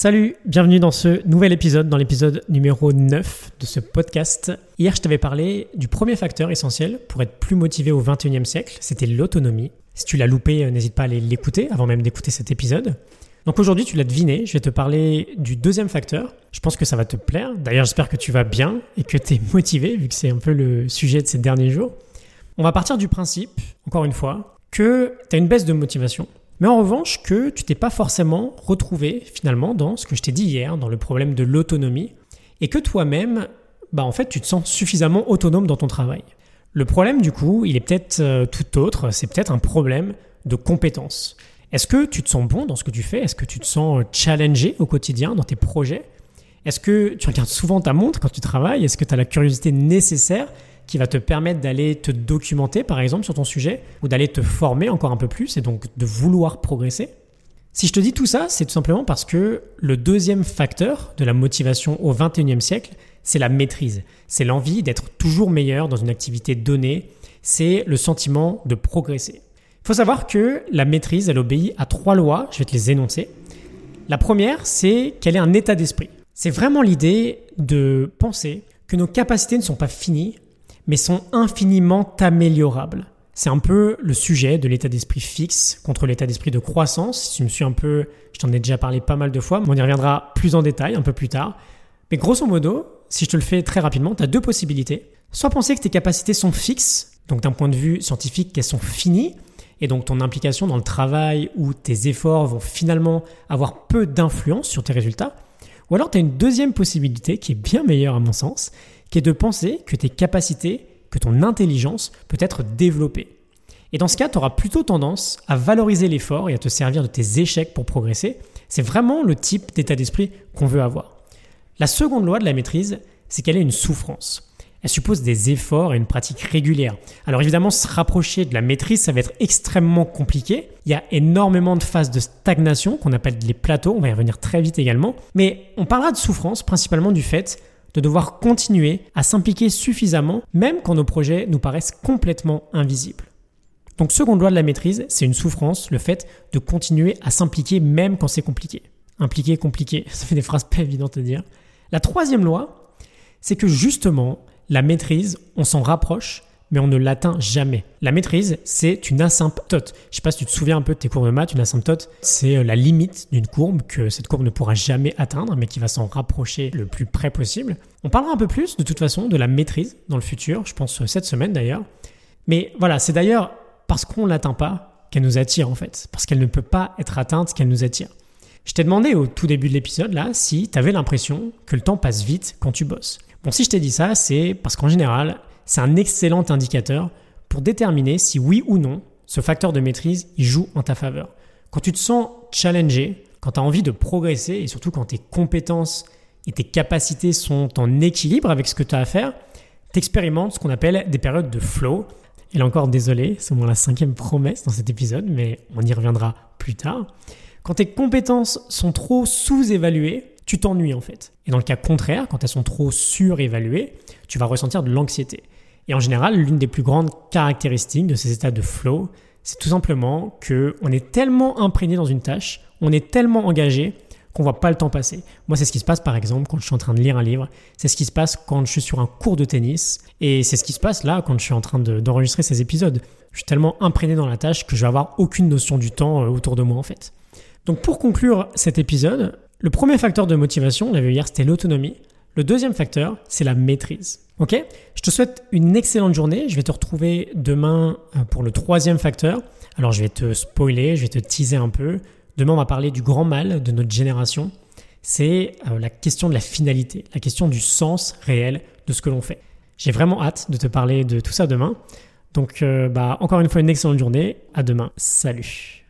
Salut, bienvenue dans ce nouvel épisode, dans l'épisode numéro 9 de ce podcast. Hier, je t'avais parlé du premier facteur essentiel pour être plus motivé au 21e siècle, c'était l'autonomie. Si tu l'as loupé, euh, n'hésite pas à aller l'écouter avant même d'écouter cet épisode. Donc aujourd'hui, tu l'as deviné, je vais te parler du deuxième facteur. Je pense que ça va te plaire. D'ailleurs, j'espère que tu vas bien et que tu es motivé, vu que c'est un peu le sujet de ces derniers jours. On va partir du principe, encore une fois, que tu as une baisse de motivation mais en revanche, que tu t'es pas forcément retrouvé finalement dans ce que je t'ai dit hier, dans le problème de l'autonomie, et que toi-même, bah en fait, tu te sens suffisamment autonome dans ton travail. Le problème, du coup, il est peut-être euh, tout autre, c'est peut-être un problème de compétence. Est-ce que tu te sens bon dans ce que tu fais? Est-ce que tu te sens euh, challengé au quotidien dans tes projets? Est-ce que tu regardes souvent ta montre quand tu travailles? Est-ce que tu as la curiosité nécessaire qui va te permettre d'aller te documenter par exemple sur ton sujet ou d'aller te former encore un peu plus et donc de vouloir progresser. Si je te dis tout ça, c'est tout simplement parce que le deuxième facteur de la motivation au 21e siècle, c'est la maîtrise. C'est l'envie d'être toujours meilleur dans une activité donnée. C'est le sentiment de progresser. Il faut savoir que la maîtrise, elle obéit à trois lois. Je vais te les énoncer. La première, c'est qu'elle est un état d'esprit. C'est vraiment l'idée de penser que nos capacités ne sont pas finies, mais sont infiniment améliorables. C'est un peu le sujet de l'état d'esprit fixe contre l'état d'esprit de croissance. Si me suis un peu, je t'en ai déjà parlé pas mal de fois, mais on y reviendra plus en détail un peu plus tard. Mais grosso modo, si je te le fais très rapidement, tu as deux possibilités. Soit penser que tes capacités sont fixes, donc d'un point de vue scientifique qu'elles sont finies, et donc ton implication dans le travail ou tes efforts vont finalement avoir peu d'influence sur tes résultats. Ou alors tu as une deuxième possibilité qui est bien meilleure à mon sens, qui est de penser que tes capacités, que ton intelligence peut être développée. Et dans ce cas, tu auras plutôt tendance à valoriser l'effort et à te servir de tes échecs pour progresser. C'est vraiment le type d'état d'esprit qu'on veut avoir. La seconde loi de la maîtrise, c'est qu'elle est une souffrance. Elle suppose des efforts et une pratique régulière. Alors évidemment, se rapprocher de la maîtrise, ça va être extrêmement compliqué. Il y a énormément de phases de stagnation qu'on appelle les plateaux, on va y revenir très vite également. Mais on parlera de souffrance principalement du fait de devoir continuer à s'impliquer suffisamment, même quand nos projets nous paraissent complètement invisibles. Donc seconde loi de la maîtrise, c'est une souffrance, le fait de continuer à s'impliquer même quand c'est compliqué. Impliqué, compliqué, ça fait des phrases pas évidentes à dire. La troisième loi, c'est que justement, la maîtrise, on s'en rapproche mais on ne l'atteint jamais. La maîtrise, c'est une asymptote. Je ne sais pas si tu te souviens un peu de tes cours de maths, une asymptote, c'est euh, la limite d'une courbe que cette courbe ne pourra jamais atteindre, mais qui va s'en rapprocher le plus près possible. On parlera un peu plus, de toute façon, de la maîtrise dans le futur, je pense euh, cette semaine d'ailleurs. Mais voilà, c'est d'ailleurs parce qu'on ne l'atteint pas qu'elle nous attire en fait, parce qu'elle ne peut pas être atteinte qu'elle nous attire. Je t'ai demandé au tout début de l'épisode là si tu avais l'impression que le temps passe vite quand tu bosses. Bon, si je t'ai dit ça, c'est parce qu'en général, c'est un excellent indicateur pour déterminer si oui ou non ce facteur de maîtrise joue en ta faveur. Quand tu te sens challengé, quand tu as envie de progresser et surtout quand tes compétences et tes capacités sont en équilibre avec ce que tu as à faire, tu expérimentes ce qu'on appelle des périodes de flow. Et là encore, désolé, c'est au moins la cinquième promesse dans cet épisode, mais on y reviendra plus tard. Quand tes compétences sont trop sous-évaluées, tu t'ennuies en fait. Et dans le cas contraire, quand elles sont trop surévaluées, tu vas ressentir de l'anxiété. Et en général, l'une des plus grandes caractéristiques de ces états de flow, c'est tout simplement que on est tellement imprégné dans une tâche, on est tellement engagé qu'on voit pas le temps passer. Moi, c'est ce qui se passe par exemple quand je suis en train de lire un livre, c'est ce qui se passe quand je suis sur un cours de tennis, et c'est ce qui se passe là quand je suis en train d'enregistrer ces épisodes. Je suis tellement imprégné dans la tâche que je vais avoir aucune notion du temps euh, autour de moi en fait. Donc pour conclure cet épisode, le premier facteur de motivation, on l'avait vu hier, c'était l'autonomie. Le deuxième facteur, c'est la maîtrise. Ok? Je te souhaite une excellente journée. Je vais te retrouver demain euh, pour le troisième facteur. Alors je vais te spoiler, je vais te teaser un peu. Demain, on va parler du grand mal de notre génération. C'est euh, la question de la finalité, la question du sens réel de ce que l'on fait. J'ai vraiment hâte de te parler de tout ça demain. Donc, euh, bah, encore une fois, une excellente journée. À demain. Salut.